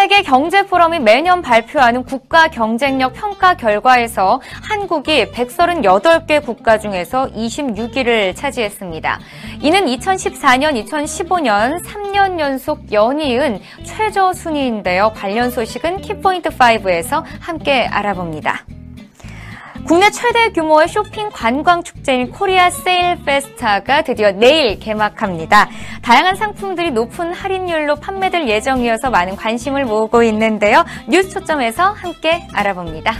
세계 경제 포럼이 매년 발표하는 국가 경쟁력 평가 결과에서 한국이 138개 국가 중에서 26위를 차지했습니다. 이는 2014년, 2015년 3년 연속 연이은 최저 순위인데요. 관련 소식은 키포인트 5에서 함께 알아봅니다. 국내 최대 규모의 쇼핑 관광 축제인 코리아 세일 페스타가 드디어 내일 개막합니다. 다양한 상품들이 높은 할인율로 판매될 예정이어서 많은 관심을 모으고 있는데요. 뉴스 초점에서 함께 알아봅니다.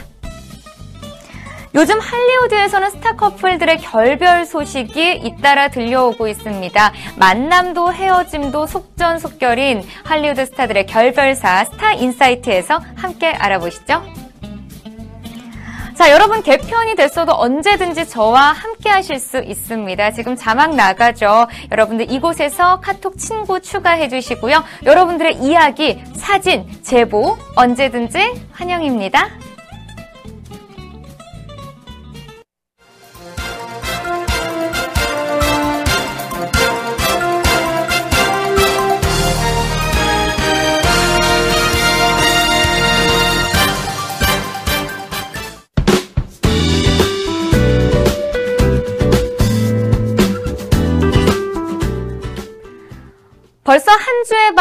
요즘 할리우드에서는 스타 커플들의 결별 소식이 잇따라 들려오고 있습니다. 만남도 헤어짐도 속전속결인 할리우드 스타들의 결별사 스타 인사이트에서 함께 알아보시죠. 자, 여러분 개편이 됐어도 언제든지 저와 함께 하실 수 있습니다. 지금 자막 나가죠. 여러분들 이곳에서 카톡 친구 추가해 주시고요. 여러분들의 이야기, 사진, 제보 언제든지 환영입니다.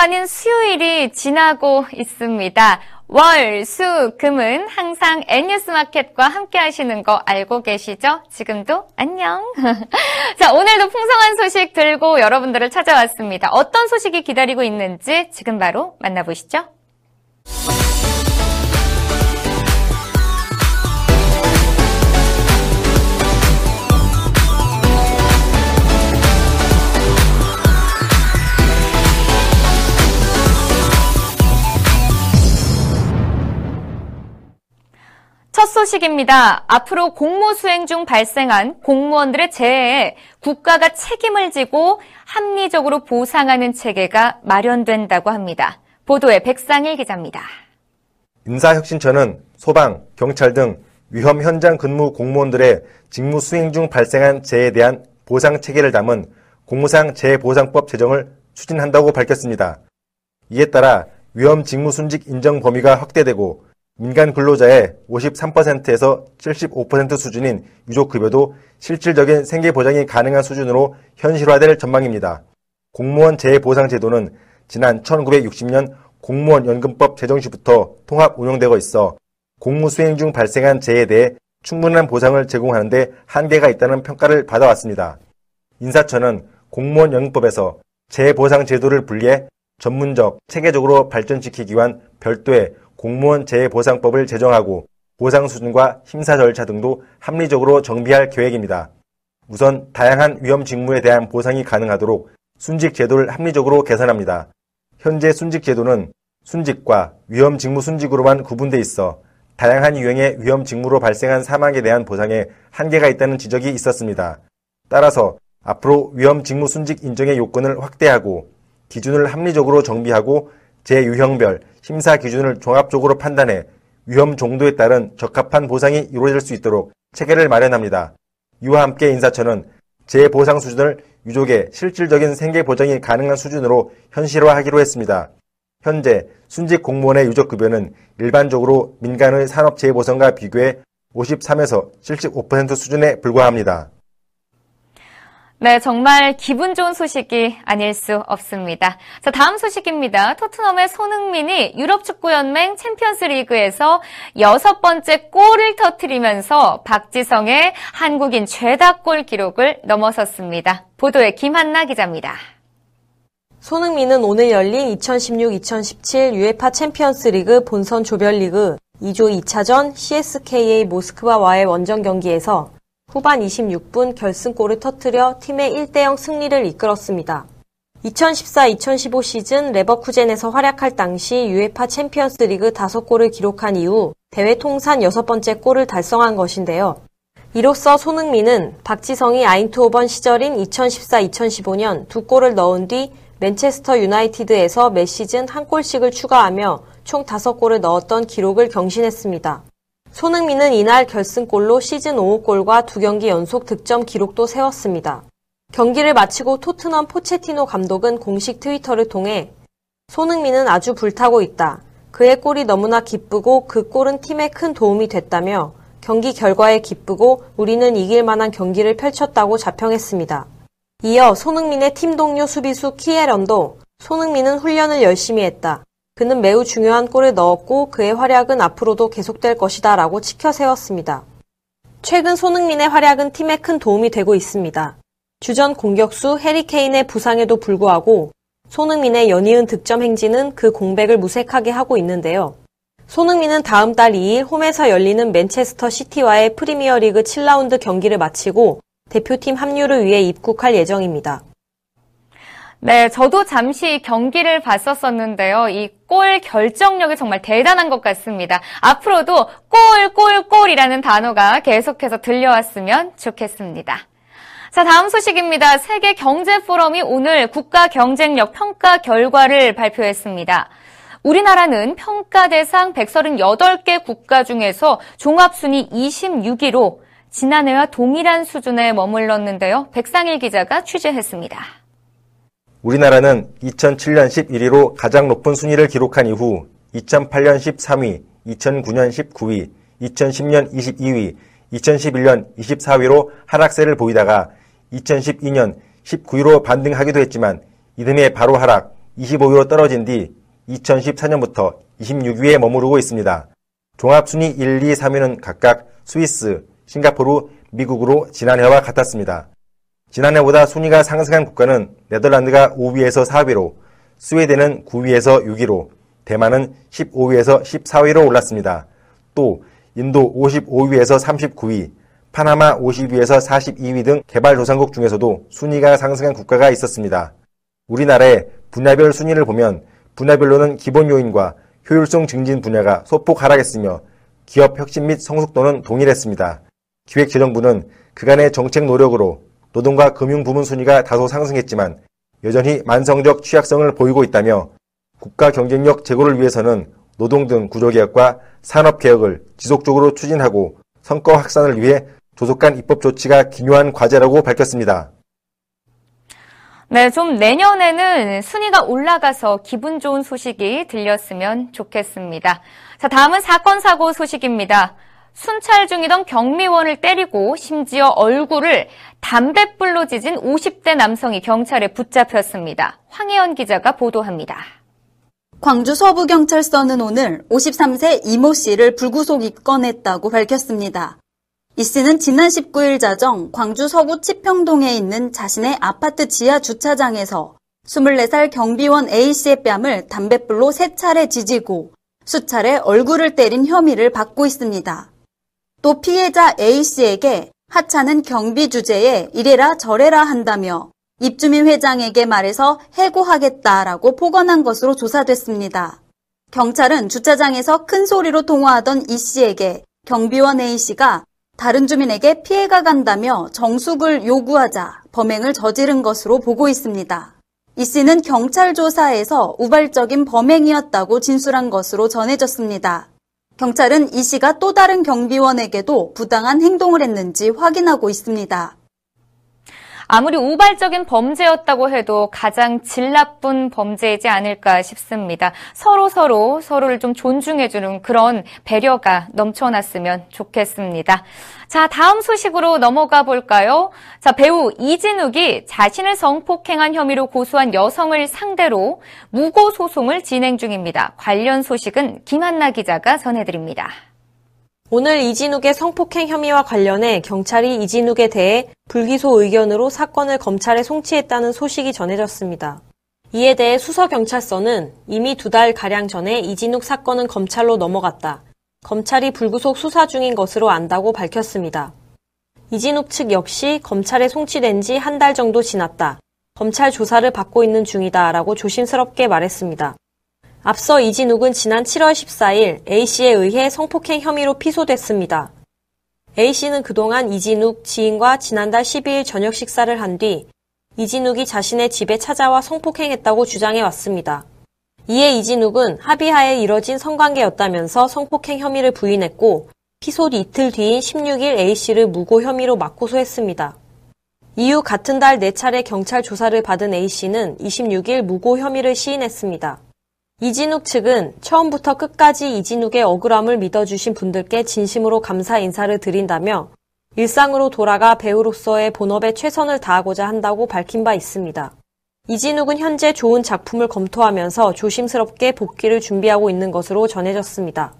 반인 수요일이 지나고 있습니다. 월, 수, 금은 항상 N뉴스마켓과 함께 하시는 거 알고 계시죠? 지금도 안녕. 자, 오늘도 풍성한 소식 들고 여러분들을 찾아왔습니다. 어떤 소식이 기다리고 있는지 지금 바로 만나보시죠. 소식입니다. 앞으로 공모 수행 중 발생한 공무원들의 재해에 국가가 책임을 지고 합리적으로 보상하는 체계가 마련된다고 합니다. 보도에 백상일 기자입니다. 인사혁신처는 소방, 경찰 등 위험 현장 근무 공무원들의 직무 수행 중 발생한 재해에 대한 보상 체계를 담은 공무상 재해보상법 제정을 추진한다고 밝혔습니다. 이에 따라 위험 직무 순직 인정 범위가 확대되고 민간 근로자의 53%에서 75% 수준인 유족급여도 실질적인 생계 보장이 가능한 수준으로 현실화될 전망입니다. 공무원 재해보상제도는 지난 1960년 공무원 연금법 제정 시부터 통합 운영되고 있어 공무 수행 중 발생한 재해에 대해 충분한 보상을 제공하는 데 한계가 있다는 평가를 받아왔습니다. 인사처는 공무원 연금법에서 재해보상 제도를 분리해 전문적, 체계적으로 발전시키기 위한 별도의 공무원 재해보상법을 제정하고 보상 수준과 심사 절차 등도 합리적으로 정비할 계획입니다. 우선 다양한 위험 직무에 대한 보상이 가능하도록 순직 제도를 합리적으로 개선합니다. 현재 순직 제도는 순직과 위험 직무 순직으로만 구분돼 있어 다양한 유형의 위험 직무로 발생한 사망에 대한 보상에 한계가 있다는 지적이 있었습니다. 따라서 앞으로 위험 직무 순직 인정의 요건을 확대하고 기준을 합리적으로 정비하고 제유형별 심사 기준을 종합적으로 판단해 위험 정도에 따른 적합한 보상이 이루어질 수 있도록 체계를 마련합니다. 이와 함께 인사처는 재보상 수준을 유족의 실질적인 생계 보장이 가능한 수준으로 현실화하기로 했습니다. 현재 순직 공무원의 유족 급여는 일반적으로 민간의 산업재해보상과 비교해 53에서 75% 수준에 불과합니다. 네, 정말 기분 좋은 소식이 아닐 수 없습니다. 자, 다음 소식입니다. 토트넘의 손흥민이 유럽 축구 연맹 챔피언스 리그에서 여섯 번째 골을 터트리면서 박지성의 한국인 최다 골 기록을 넘어섰습니다. 보도에 김한나 기자입니다. 손흥민은 오늘 열린 2016-2017 UEFA 챔피언스 리그 본선 조별리그 2조 2차전 CSKA 모스크바와의 원정 경기에서 후반 26분 결승골을 터뜨려 팀의 1대0 승리를 이끌었습니다. 2014-2015 시즌 레버쿠젠에서 활약할 당시 UEFA 챔피언스 리그 5골을 기록한 이후 대회 통산 6번째 골을 달성한 것인데요. 이로써 손흥민은 박지성이 아인트호번 시절인 2014-2015년 두 골을 넣은 뒤 맨체스터 유나이티드에서 매 시즌 한 골씩을 추가하며 총 5골을 넣었던 기록을 경신했습니다. 손흥민은 이날 결승골로 시즌 5호 골과 두 경기 연속 득점 기록도 세웠습니다. 경기를 마치고 토트넘 포체티노 감독은 공식 트위터를 통해 손흥민은 아주 불타고 있다. 그의 골이 너무나 기쁘고 그 골은 팀에 큰 도움이 됐다며 경기 결과에 기쁘고 우리는 이길 만한 경기를 펼쳤다고 자평했습니다. 이어 손흥민의 팀 동료 수비수 키에런도 손흥민은 훈련을 열심히 했다. 그는 매우 중요한 골을 넣었고 그의 활약은 앞으로도 계속될 것이다 라고 치켜 세웠습니다. 최근 손흥민의 활약은 팀에 큰 도움이 되고 있습니다. 주전 공격수 해리케인의 부상에도 불구하고 손흥민의 연이은 득점 행진은 그 공백을 무색하게 하고 있는데요. 손흥민은 다음 달 2일 홈에서 열리는 맨체스터 시티와의 프리미어리그 7라운드 경기를 마치고 대표팀 합류를 위해 입국할 예정입니다. 네, 저도 잠시 경기를 봤었었는데요. 이 골 결정력이 정말 대단한 것 같습니다. 앞으로도 골, 골, 골이라는 단어가 계속해서 들려왔으면 좋겠습니다. 자, 다음 소식입니다. 세계 경제 포럼이 오늘 국가 경쟁력 평가 결과를 발표했습니다. 우리나라는 평가 대상 138개 국가 중에서 종합순위 26위로 지난해와 동일한 수준에 머물렀는데요. 백상일 기자가 취재했습니다. 우리나라는 2007년 11위로 가장 높은 순위를 기록한 이후 2008년 13위, 2009년 19위, 2010년 22위, 2011년 24위로 하락세를 보이다가 2012년 19위로 반등하기도 했지만 이듬해 바로 하락 25위로 떨어진 뒤 2014년부터 26위에 머무르고 있습니다. 종합순위 1, 2, 3위는 각각 스위스, 싱가포르, 미국으로 지난해와 같았습니다. 지난해보다 순위가 상승한 국가는 네덜란드가 5위에서 4위로, 스웨덴은 9위에서 6위로, 대만은 15위에서 14위로 올랐습니다. 또 인도 55위에서 39위, 파나마 50위에서 42위 등 개발도상국 중에서도 순위가 상승한 국가가 있었습니다. 우리나라의 분야별 순위를 보면 분야별로는 기본 요인과 효율성 증진 분야가 소폭 하락했으며 기업 혁신 및 성숙도는 동일했습니다. 기획재정부는 그간의 정책 노력으로 노동과 금융 부문 순위가 다소 상승했지만 여전히 만성적 취약성을 보이고 있다며 국가 경쟁력 제고를 위해서는 노동 등 구조개혁과 산업개혁을 지속적으로 추진하고 성과 확산을 위해 조속한 입법 조치가 기묘한 과제라고 밝혔습니다. 네, 좀 내년에는 순위가 올라가서 기분 좋은 소식이 들렸으면 좋겠습니다. 자, 다음은 사건 사고 소식입니다. 순찰 중이던 경미원을 때리고 심지어 얼굴을 담뱃불로 지진 50대 남성이 경찰에 붙잡혔습니다. 황혜연 기자가 보도합니다. 광주 서부경찰서는 오늘 53세 이모 씨를 불구속 입건했다고 밝혔습니다. 이 씨는 지난 19일 자정 광주 서구 치평동에 있는 자신의 아파트 지하 주차장에서 24살 경비원 A씨의 뺨을 담뱃불로 세 차례 지지고 수차례 얼굴을 때린 혐의를 받고 있습니다. 또 피해자 A씨에게 하차는 경비 주제에 이래라 저래라 한다며 입주민 회장에게 말해서 해고하겠다라고 폭언한 것으로 조사됐습니다. 경찰은 주차장에서 큰 소리로 통화하던 이 씨에게 경비원 A씨가 다른 주민에게 피해가 간다며 정숙을 요구하자 범행을 저지른 것으로 보고 있습니다. 이 씨는 경찰 조사에서 우발적인 범행이었다고 진술한 것으로 전해졌습니다. 경찰은 이 씨가 또 다른 경비원에게도 부당한 행동을 했는지 확인하고 있습니다. 아무리 우발적인 범죄였다고 해도 가장 질 나쁜 범죄이지 않을까 싶습니다. 서로 서로 서로를 좀 존중해주는 그런 배려가 넘쳐났으면 좋겠습니다. 자, 다음 소식으로 넘어가 볼까요? 자, 배우 이진욱이 자신을 성폭행한 혐의로 고소한 여성을 상대로 무고 소송을 진행 중입니다. 관련 소식은 김한나 기자가 전해드립니다. 오늘 이진욱의 성폭행 혐의와 관련해 경찰이 이진욱에 대해 불기소 의견으로 사건을 검찰에 송치했다는 소식이 전해졌습니다. 이에 대해 수서경찰서는 이미 두 달 가량 전에 이진욱 사건은 검찰로 넘어갔다. 검찰이 불구속 수사 중인 것으로 안다고 밝혔습니다. 이진욱 측 역시 검찰에 송치된 지 한 달 정도 지났다. 검찰 조사를 받고 있는 중이다 라고 조심스럽게 말했습니다. 앞서 이진욱은 지난 7월 14일 A씨에 의해 성폭행 혐의로 피소됐습니다. A씨는 그동안 이진욱 지인과 지난달 12일 저녁 식사를 한 뒤 이진욱이 자신의 집에 찾아와 성폭행했다고 주장해 왔습니다. 이에 이진욱은 합의하에 이뤄진 성관계였다면서 성폭행 혐의를 부인했고 피소 이틀 뒤인 16일 A씨를 무고 혐의로 맞고소했습니다. 이후 같은 달 4차례 경찰 조사를 받은 A씨는 26일 무고 혐의를 시인했습니다. 이진욱 측은 처음부터 끝까지 이진욱의 억울함을 믿어주신 분들께 진심으로 감사 인사를 드린다며 일상으로 돌아가 배우로서의 본업에 최선을 다하고자 한다고 밝힌 바 있습니다. 이진욱은 현재 좋은 작품을 검토하면서 조심스럽게 복귀를 준비하고 있는 것으로 전해졌습니다.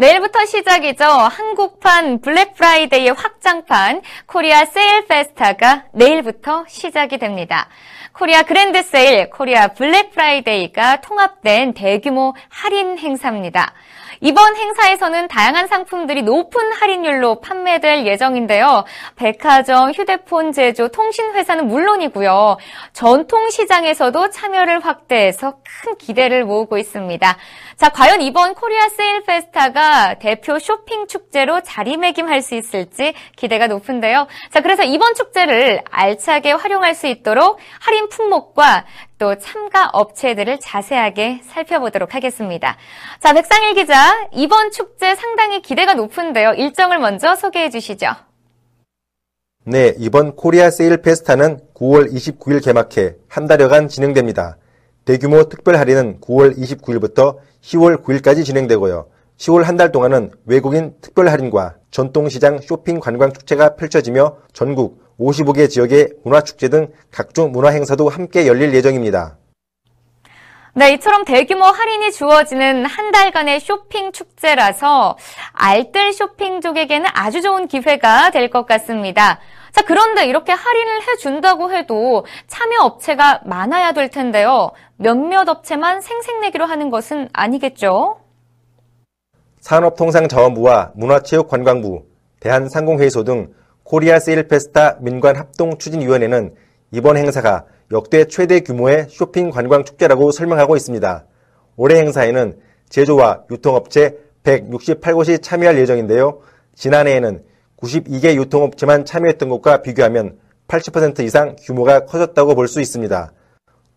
내일부터 시작이죠. 한국판 블랙 프라이데이 확장판 코리아 세일 페스타가 내일부터 시작이 됩니다. 코리아 그랜드 세일, 코리아 블랙 프라이데이가 통합된 대규모 할인 행사입니다. 이번 행사에서는 다양한 상품들이 높은 할인율로 판매될 예정인데요. 백화점, 휴대폰 제조, 통신회사는 물론이고요. 전통시장에서도 참여를 확대해서 큰 기대를 모으고 있습니다. 자, 과연 이번 코리아 세일 페스타가 대표 쇼핑 축제로 자리매김할 수 있을지 기대가 높은데요. 자, 그래서 이번 축제를 알차게 활용할 수 있도록 할인 품목과 또 참가 업체들을 자세하게 살펴보도록 하겠습니다. 자, 백상일 기자, 이번 축제 상당히 기대가 높은데요. 일정을 먼저 소개해 주시죠. 네, 이번 코리아 세일 페스타는 9월 29일 개막해 한 달여간 진행됩니다. 대규모 특별 할인은 9월 29일부터 10월 9일까지 진행되고요. 10월 한 달 동안은 외국인 특별 할인과 전통시장 쇼핑 관광 축제가 펼쳐지며 전국 55개 지역의 문화축제 등 각종 문화 행사도 함께 열릴 예정입니다. 네, 이처럼 대규모 할인이 주어지는 한 달간의 쇼핑 축제라서 알뜰 쇼핑족에게는 아주 좋은 기회가 될 것 같습니다. 자, 그런데 이렇게 할인을 해준다고 해도 참여 업체가 많아야 될 텐데요. 몇몇 업체만 생색내기로 하는 것은 아니겠죠? 산업통상자원부와 문화체육관광부, 대한상공회의소 등 코리아 세일 페스타 민관 합동 추진위원회는 이번 행사가 역대 최대 규모의 쇼핑 관광 축제라고 설명하고 있습니다. 올해 행사에는 제조와 유통업체 168곳이 참여할 예정인데요. 지난해에는 92개 유통업체만 참여했던 것과 비교하면 80% 이상 규모가 커졌다고 볼 수 있습니다.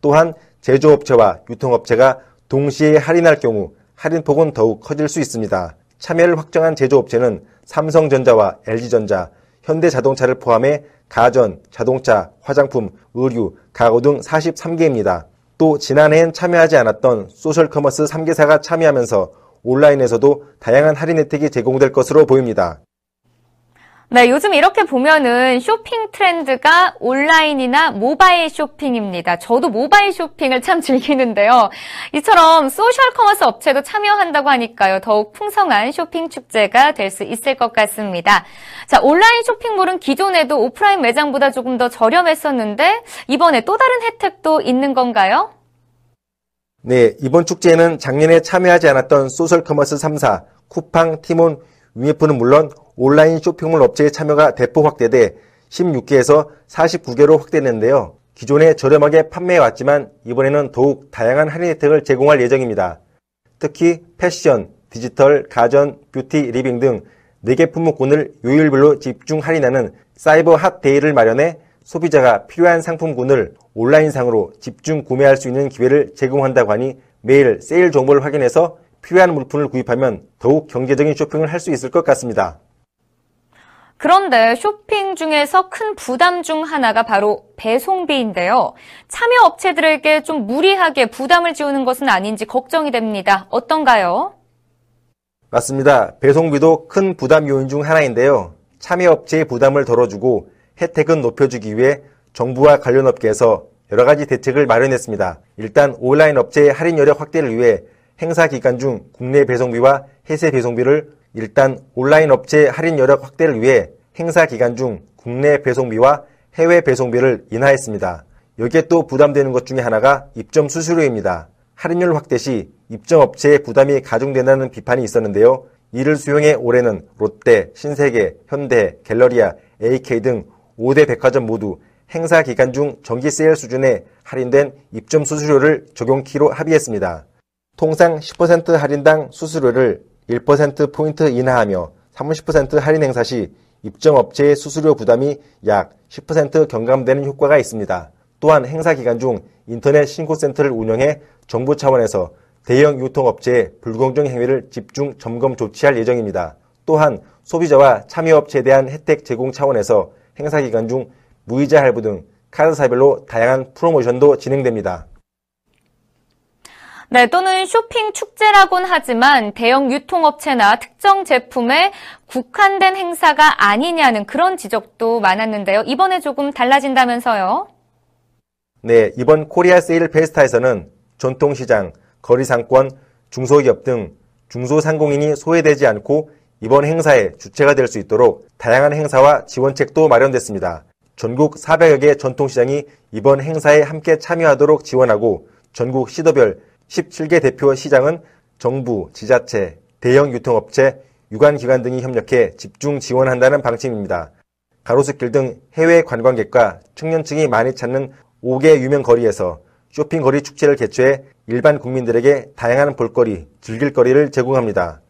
또한 제조업체와 유통업체가 동시에 할인할 경우 할인폭은 더욱 커질 수 있습니다. 참여를 확정한 제조업체는 삼성전자와 LG전자, 현대자동차를 포함해 가전, 자동차, 화장품, 의류, 가구 등 43개입니다. 또 지난해엔 참여하지 않았던 소셜커머스 3개사가 참여하면서 온라인에서도 다양한 할인 혜택이 제공될 것으로 보입니다. 네, 요즘 이렇게 보면은 쇼핑 트렌드가 온라인이나 모바일 쇼핑입니다. 저도 모바일 쇼핑을 참 즐기는데요. 이처럼 소셜 커머스 업체도 참여한다고 하니까요. 더욱 풍성한 쇼핑 축제가 될 수 있을 것 같습니다. 자, 온라인 쇼핑몰은 기존에도 오프라인 매장보다 조금 더 저렴했었는데 이번에 또 다른 혜택도 있는 건가요? 네, 이번 축제에는 작년에 참여하지 않았던 소셜 커머스 3사, 쿠팡, 티몬, 위메프는 물론 온라인 쇼핑몰 업체의 참여가 대폭 확대돼 16개에서 49개로 확대했는데요. 기존에 저렴하게 판매해왔지만 이번에는 더욱 다양한 할인 혜택을 제공할 예정입니다. 특히 패션, 디지털, 가전, 뷰티, 리빙 등 4개 품목군을 요일별로 집중 할인하는 사이버 핫 데이를 마련해 소비자가 필요한 상품군을 온라인상으로 집중 구매할 수 있는 기회를 제공한다고 하니 매일 세일 정보를 확인해서 필요한 물품을 구입하면 더욱 경제적인 쇼핑을 할 수 있을 것 같습니다. 그런데 쇼핑 중에서 큰 부담 중 하나가 바로 배송비인데요. 참여 업체들에게 좀 무리하게 부담을 지우는 것은 아닌지 걱정이 됩니다. 어떤가요? 맞습니다. 배송비도 큰 부담 요인 중 하나인데요. 참여 업체의 부담을 덜어주고 혜택은 높여주기 위해 정부와 관련 업계에서 여러 가지 대책을 마련했습니다. 일단 온라인 업체의 할인 여력 확대를 위해 행사 기간 중 국내 배송비와 해외 배송비를 일단 온라인 업체 할인 여력 확대를 위해 행사 기간 중 국내 배송비와 해외 배송비를 인하했습니다. 여기에 또 부담되는 것 중에 하나가 입점 수수료입니다. 할인율 확대 시 입점 업체의 부담이 가중된다는 비판이 있었는데요. 이를 수용해 올해는 롯데, 신세계, 현대, 갤러리아, AK 등 5대 백화점 모두 행사 기간 중 정기 세일 수준의 할인된 입점 수수료를 적용키로 합의했습니다. 통상 10% 할인당 수수료를 1%포인트 인하하며 30% 할인 행사 시 입점 업체의 수수료 부담이 약 10% 경감되는 효과가 있습니다. 또한 행사 기간 중 인터넷 신고센터를 운영해 정부 차원에서 대형 유통업체의 불공정 행위를 집중 점검 조치할 예정입니다. 또한 소비자와 참여업체에 대한 혜택 제공 차원에서 행사 기간 중 무이자 할부 등 카드사별로 다양한 프로모션도 진행됩니다. 네, 또는 쇼핑 축제라곤 하지만 대형 유통업체나 특정 제품에 국한된 행사가 아니냐는 그런 지적도 많았는데요. 이번에 조금 달라진다면서요? 네, 이번 코리아 세일 페스타에서는 전통시장, 거리상권, 중소기업 등 중소상공인이 소외되지 않고 이번 행사의 주체가 될 수 있도록 다양한 행사와 지원책도 마련됐습니다. 전국 400여 개 전통시장이 이번 행사에 함께 참여하도록 지원하고 전국 시도별 17개 대표 시장은 정부, 지자체, 대형 유통업체, 유관기관 등이 협력해 집중 지원한다는 방침입니다. 가로수길 등 해외 관광객과 청년층이 많이 찾는 5개 유명 거리에서 쇼핑거리 축제를 개최해 일반 국민들에게 다양한 볼거리, 즐길거리를 제공합니다.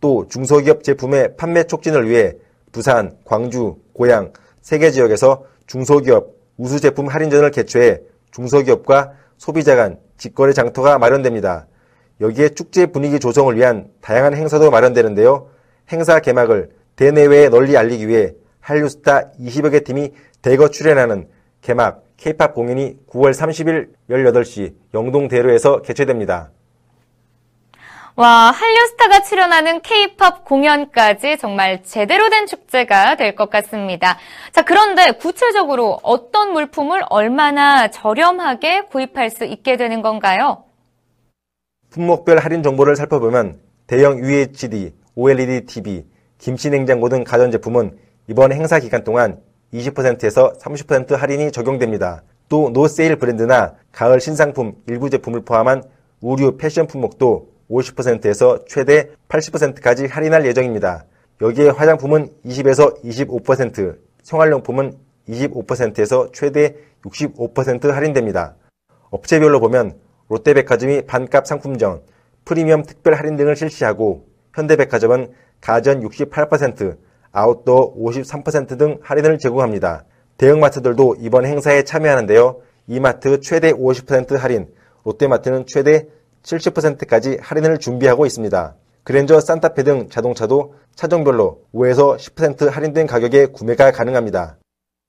또 중소기업 제품의 판매 촉진을 위해 부산, 광주, 고양, 세 개 지역에서 중소기업 우수 제품 할인전을 개최해 중소기업과 소비자 간 직거래 장터가 마련됩니다. 여기에 축제 분위기 조성을 위한 다양한 행사도 마련되는데요. 행사 개막을 대내외에 널리 알리기 위해 한류스타 20여 개 팀이 대거 출연하는 개막 K-팝 공연이 9월 30일 18시 영동대로에서 개최됩니다. 와, 한류 스타가 출연하는 케이팝 공연까지 정말 제대로 된 축제가 될 것 같습니다. 자, 그런데 구체적으로 어떤 물품을 얼마나 저렴하게 구입할 수 있게 되는 건가요? 품목별 할인 정보를 살펴보면 대형 UHD, OLED TV, 김치 냉장고 등 가전제품은 이번 행사 기간 동안 20%에서 30% 할인이 적용됩니다. 또 노세일 브랜드나 가을 신상품 일부 제품을 포함한 의류 패션 품목도 50%에서 최대 80%까지 할인할 예정입니다. 여기에 화장품은 20에서 25%, 생활용품은 25%에서 최대 65% 할인됩니다. 업체별로 보면 롯데백화점이 반값 상품전, 프리미엄 특별 할인 등을 실시하고 현대백화점은 가전 68%, 아웃도어 53%등 할인을 제공합니다. 대형마트들도 이번 행사에 참여하는데요. 이마트 최대 50% 할인, 롯데마트는 최대 70%까지 할인을 준비하고 있습니다. 그랜저 산타페 등 자동차도 차종별로 5에서 10% 할인된 가격에 구매가 가능합니다.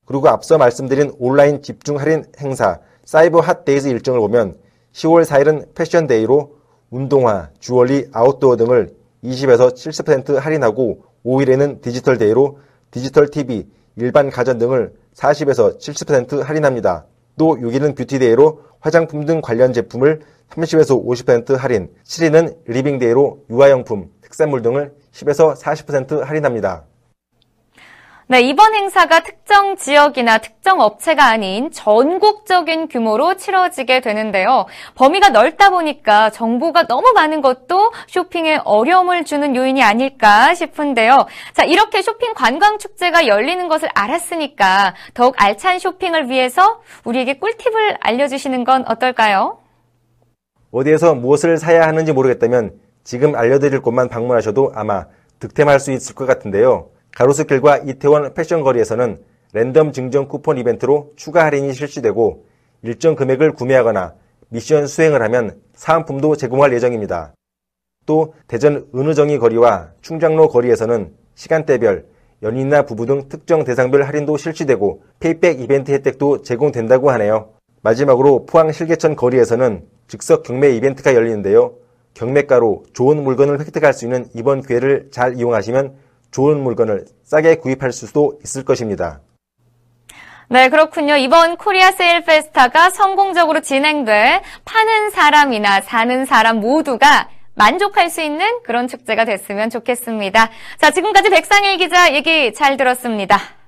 그리고 앞서 말씀드린 온라인 집중 할인 행사 사이버 핫데이즈 일정을 보면 10월 4일은 패션데이로 운동화, 주얼리, 아웃도어 등을 20에서 70% 할인하고 5일에는 디지털 데이로 디지털 TV, 일반 가전 등을 40에서 70% 할인합니다. 또 6일은 뷰티데이로 화장품 등 관련 제품을 30에서 50% 할인, 7일은 리빙데이로 유아용품, 특산물 등을 10에서 40% 할인합니다. 네, 이번 행사가 특정 지역이나 특정 업체가 아닌 전국적인 규모로 치러지게 되는데요. 범위가 넓다 보니까 정보가 너무 많은 것도 쇼핑에 어려움을 주는 요인이 아닐까 싶은데요. 자, 이렇게 쇼핑 관광 축제가 열리는 것을 알았으니까 더욱 알찬 쇼핑을 위해서 우리에게 꿀팁을 알려주시는 건 어떨까요? 어디에서 무엇을 사야 하는지 모르겠다면 지금 알려드릴 곳만 방문하셔도 아마 득템할 수 있을 것 같은데요. 가로수길과 이태원 패션거리에서는 랜덤 증정 쿠폰 이벤트로 추가 할인이 실시되고 일정 금액을 구매하거나 미션 수행을 하면 사은품도 제공할 예정입니다. 또 대전 으능정이 거리와 충장로 거리에서는 시간대별 연인이나 부부 등 특정 대상별 할인도 실시되고 페이백 이벤트 혜택도 제공된다고 하네요. 마지막으로 포항 실개천 거리에서는 즉석 경매 이벤트가 열리는데요. 경매가로 좋은 물건을 획득할 수 있는 이번 기회를 잘 이용하시면 좋은 물건을 싸게 구입할 수도 있을 것입니다. 네, 그렇군요. 이번 코리아 세일 페스타가 성공적으로 진행돼 파는 사람이나 사는 사람 모두가 만족할 수 있는 그런 축제가 됐으면 좋겠습니다. 자, 지금까지 백상일 기자 얘기 잘 들었습니다.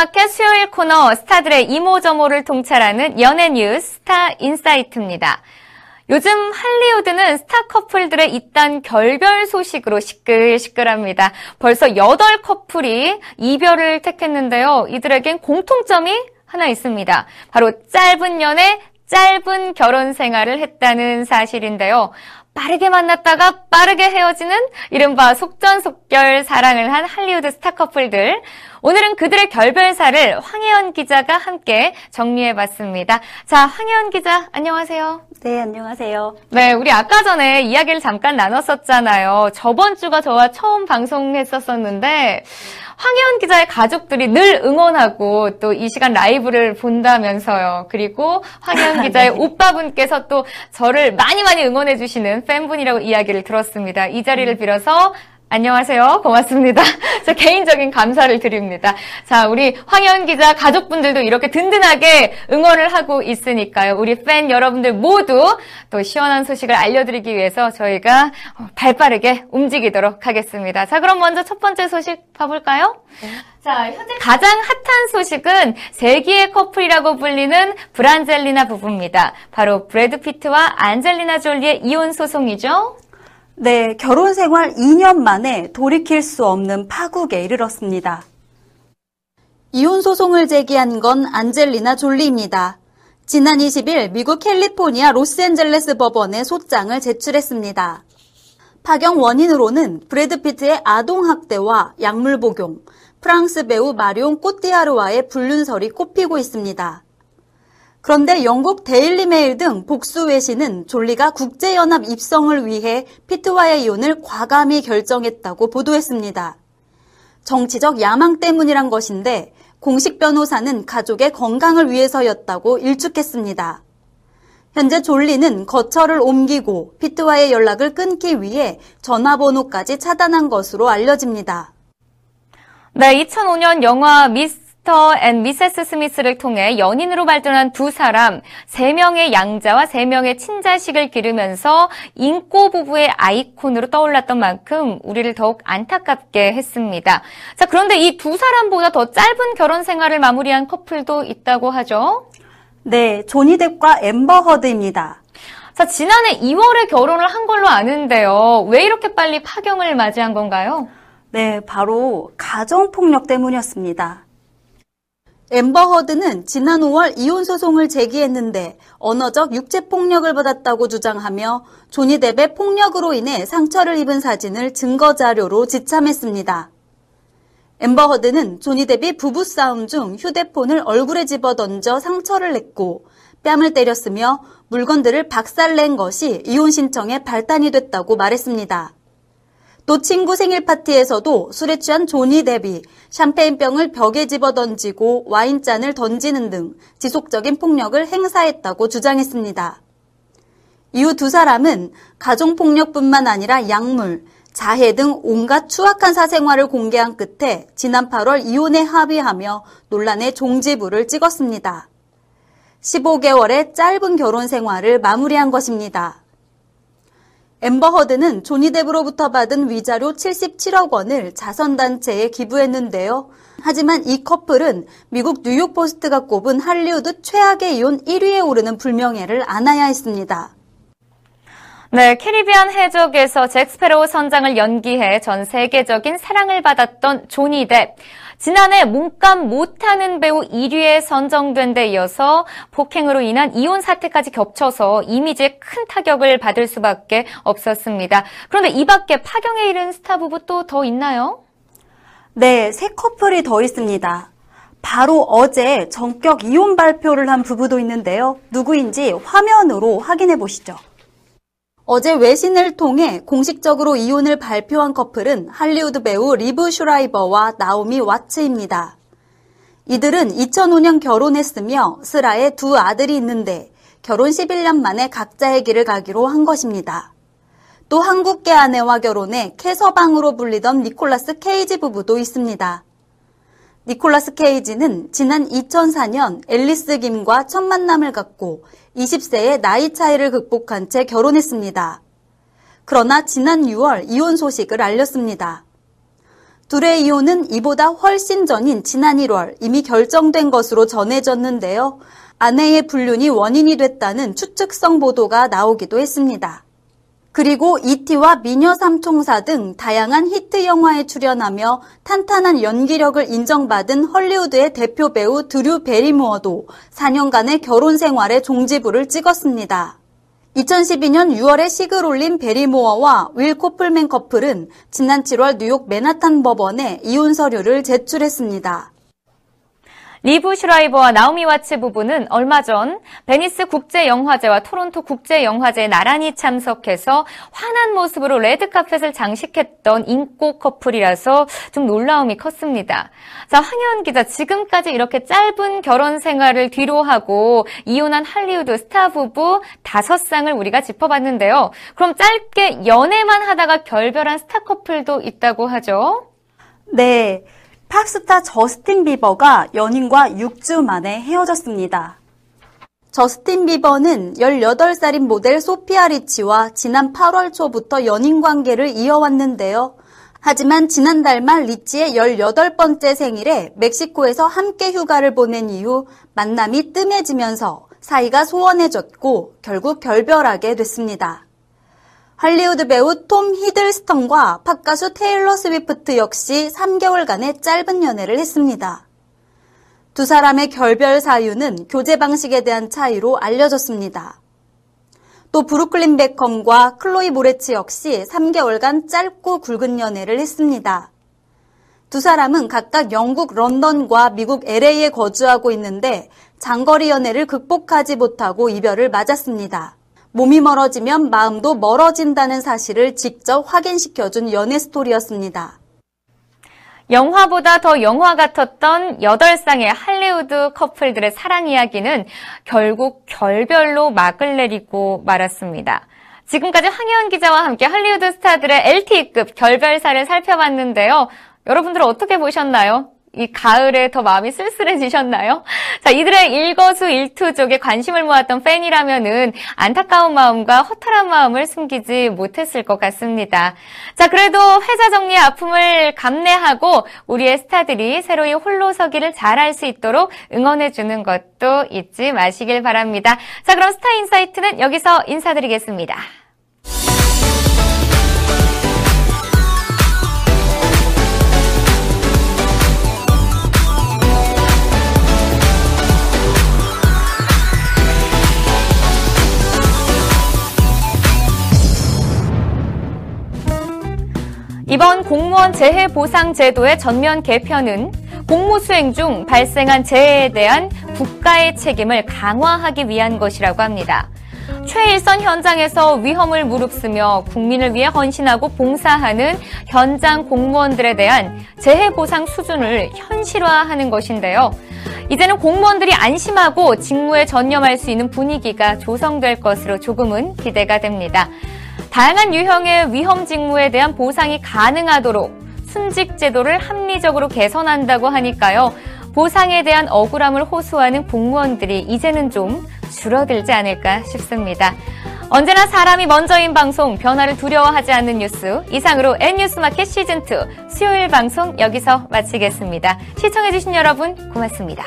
N뉴스마켓 수요일 코너 스타들의 이모저모를 통찰하는 연예 뉴스 스타 인사이트입니다. 요즘 할리우드는 스타 커플들의 잇단 결별 소식으로 시끌시끌합니다. 벌써 8 커플이 이별을 택했는데요. 이들에겐 공통점이 하나 있습니다. 바로 짧은 연애, 짧은 결혼 생활을 했다는 사실인데요. 빠르게 만났다가 빠르게 헤어지는 이른바 속전속결 사랑을 한 할리우드 스타 커플들. 오늘은 그들의 결별사를 황혜연 기자가 함께 정리해 봤습니다. 자, 황혜연 기자, 안녕하세요. 네, 안녕하세요. 네, 우리 아까 전에 이야기를 잠깐 나눴었잖아요. 저번 주가 저와 처음 방송했었었는데, 황혜연 기자의 가족들이 늘 응원하고 또 이 시간 라이브를 본다면서요. 그리고 황혜연 기자의 오빠분께서 또 저를 많이 많이 응원해 주시는 팬분이라고 이야기를 들었습니다. 이 자리를 빌어서 안녕하세요. 고맙습니다. 저 개인적인 감사를 드립니다. 자, 우리 황현 기자 가족분들도 이렇게 든든하게 응원을 하고 있으니까요. 우리 팬 여러분들 모두 또 시원한 소식을 알려드리기 위해서 저희가 발 빠르게 움직이도록 하겠습니다. 자, 그럼 먼저 첫 번째 소식 봐볼까요? 자, 현재 가장 핫한 소식은 세기의 커플이라고 불리는 브란젤리나 부부입니다. 바로 브래드 피트와 안젤리나 졸리의 이혼 소송이죠. 네, 결혼 생활 2년 만에 돌이킬 수 없는 파국에 이르렀습니다. 이혼 소송을 제기한 건 안젤리나 졸리입니다. 지난 20일 미국 캘리포니아 로스앤젤레스 법원에 소장을 제출했습니다. 파경 원인으로는 브래드 피트의 아동 학대와 약물 복용, 프랑스 배우 마리온 꼬띠아르와의 불륜설이 꼽히고 있습니다. 그런데 영국 데일리 메일 등 복수 외신은 졸리가 국제연합 입성을 위해 피트와의 이혼을 과감히 결정했다고 보도했습니다. 정치적 야망 때문이란 것인데 공식 변호사는 가족의 건강을 위해서였다고 일축했습니다. 현재 졸리는 거처를 옮기고 피트와의 연락을 끊기 위해 전화번호까지 차단한 것으로 알려집니다. 네, 2005년 영화 미스 미스터 앤 미세스 스미스를 통해 연인으로 발전한 두 사람, 세 명의 양자와 세 명의 친자식을 기르면서 잉꼬 부부의 아이콘으로 떠올랐던 만큼 우리를 더욱 안타깝게 했습니다. 자, 그런데 이 두 사람보다 더 짧은 결혼 생활을 마무리한 커플도 있다고 하죠? 네, 조니 뎁과 엠버 허드입니다. 자, 지난해 2월에 결혼을 한 걸로 아는데요. 왜 이렇게 빨리 파경을 맞이한 건가요? 네, 바로 가정폭력 때문이었습니다. 엠버 허드는 지난 5월 이혼 소송을 제기했는데 언어적 육체 폭력을 받았다고 주장하며 조니 뎁의 폭력으로 인해 상처를 입은 사진을 증거 자료로 지참했습니다. 엠버 허드는 조니 뎁이 부부싸움 중 휴대폰을 얼굴에 집어던져 상처를 냈고 뺨을 때렸으며 물건들을 박살낸 것이 이혼 신청의 발단이 됐다고 말했습니다. 또 친구 생일 파티에서도 술에 취한 조니 뎁이 샴페인병을 벽에 집어 던지고 와인잔을 던지는 등 지속적인 폭력을 행사했다고 주장했습니다. 이후 두 사람은 가정폭력뿐만 아니라 약물, 자해 등 온갖 추악한 사생활을 공개한 끝에 지난 8월 이혼에 합의하며 논란의 종지부를 찍었습니다. 15개월의 짧은 결혼 생활을 마무리한 것입니다. 엠버 허드는 조니 뎁으로부터 받은 위자료 77억 원을 자선단체에 기부했는데요. 하지만 이 커플은 미국 뉴욕 포스트가 꼽은 할리우드 최악의 이혼 1위에 오르는 불명예를 안아야 했습니다. 네, 캐리비안 해적에서 잭 스패로우 선장을 연기해 전 세계적인 사랑을 받았던 조니 뎁. 지난해 몸값 못하는 배우 1위에 선정된 데 이어서 폭행으로 인한 이혼 사태까지 겹쳐서 이미지에 큰 타격을 받을 수밖에 없었습니다. 그런데 이 밖에 파경에 이른 스타 부부 또 더 있나요? 네, 세 커플이 더 있습니다. 바로 어제 전격 이혼 발표를 한 부부도 있는데요. 누구인지 화면으로 확인해 보시죠. 어제 외신을 통해 공식적으로 이혼을 발표한 커플은 할리우드 배우 리브 슈라이버와 나오미 와츠입니다. 이들은 2005년 결혼했으며 슬하에 두 아들이 있는데 결혼 11년 만에 각자의 길을 가기로 한 것입니다. 또 한국계 아내와 결혼해 케서방으로 불리던 니콜라스 케이지 부부도 있습니다. 니콜라스 케이지는 지난 2004년 앨리스 김과 첫 만남을 갖고 20세의 나이 차이를 극복한 채 결혼했습니다. 그러나 지난 6월 이혼 소식을 알렸습니다. 둘의 이혼은 이보다 훨씬 전인 지난 1월 이미 결정된 것으로 전해졌는데요. 아내의 불륜이 원인이 됐다는 추측성 보도가 나오기도 했습니다. 그리고 이티와 미녀 삼총사 등 다양한 히트 영화에 출연하며 탄탄한 연기력을 인정받은 헐리우드의 대표 배우 드류 베리모어도 4년간의 결혼 생활에 종지부를 찍었습니다. 2012년 6월에 식을 올린 베리모어와 윌 코플맨 커플은 지난 7월 뉴욕 맨하탄 법원에 이혼 서류를 제출했습니다. 리브 슈라이버와 나오미 와츠 부부는 얼마 전 베니스 국제영화제와 토론토 국제영화제에 나란히 참석해서 환한 모습으로 레드카펫을 장식했던 잉꼬 커플이라서 좀 놀라움이 컸습니다. 자, 황혜연 기자, 지금까지 이렇게 짧은 결혼 생활을 뒤로하고 이혼한 할리우드 스타 부부 다섯 쌍을 우리가 짚어봤는데요. 그럼 짧게 연애만 하다가 결별한 스타 커플도 있다고 하죠? 네. 팝스타 저스틴 비버가 연인과 6주 만에 헤어졌습니다. 저스틴 비버는 18살인 모델 소피아 리치와 지난 8월 초부터 연인 관계를 이어왔는데요. 하지만 지난달 말 리치의 18번째 생일에 멕시코에서 함께 휴가를 보낸 이후 만남이 뜸해지면서 사이가 소원해졌고 결국 결별하게 됐습니다. 할리우드 배우 톰 히들스턴과 팝가수 테일러 스위프트 역시 3개월간의 짧은 연애를 했습니다. 두 사람의 결별 사유는 교제 방식에 대한 차이로 알려졌습니다. 또 브루클린 베컴과 클로이 모레츠 역시 3개월간 짧고 굵은 연애를 했습니다. 두 사람은 각각 영국 런던과 미국 LA에 거주하고 있는데 장거리 연애를 극복하지 못하고 이별을 맞았습니다. 몸이 멀어지면 마음도 멀어진다는 사실을 직접 확인시켜준 연애 스토리였습니다. 영화보다 더 영화 같았던 8쌍의 할리우드 커플들의 사랑 이야기는 결국 결별로 막을 내리고 말았습니다. 지금까지 황혜원 기자와 함께 할리우드 스타들의 LTE급 결별사를 살펴봤는데요. 여러분들 어떻게 보셨나요? 이 가을에 더 마음이 쓸쓸해지셨나요? 자, 이들의 일거수 일투족에 관심을 모았던 팬이라면은 안타까운 마음과 허탈한 마음을 숨기지 못했을 것 같습니다. 자, 그래도 회자정리의 아픔을 감내하고 우리의 스타들이 새로이 홀로 서기를 잘할 수 있도록 응원해주는 것도 잊지 마시길 바랍니다. 자, 그럼 스타 인사이트는 여기서 인사드리겠습니다. 이번 공무원 재해 보상 제도의 전면 개편은 공무 수행 중 발생한 재해에 대한 국가의 책임을 강화하기 위한 것이라고 합니다. 최일선 현장에서 위험을 무릅쓰며 국민을 위해 헌신하고 봉사하는 현장 공무원들에 대한 재해 보상 수준을 현실화하는 것인데요. 이제는 공무원들이 안심하고 직무에 전념할 수 있는 분위기가 조성될 것으로 조금은 기대가 됩니다. 다양한 유형의 위험 직무에 대한 보상이 가능하도록 순직 제도를 합리적으로 개선한다고 하니까요. 보상에 대한 억울함을 호소하는 공무원들이 이제는 좀 줄어들지 않을까 싶습니다. 언제나 사람이 먼저인 방송, 변화를 두려워하지 않는 뉴스. 이상으로 N뉴스마켓 시즌2 수요일 방송 여기서 마치겠습니다. 시청해주신 여러분 고맙습니다.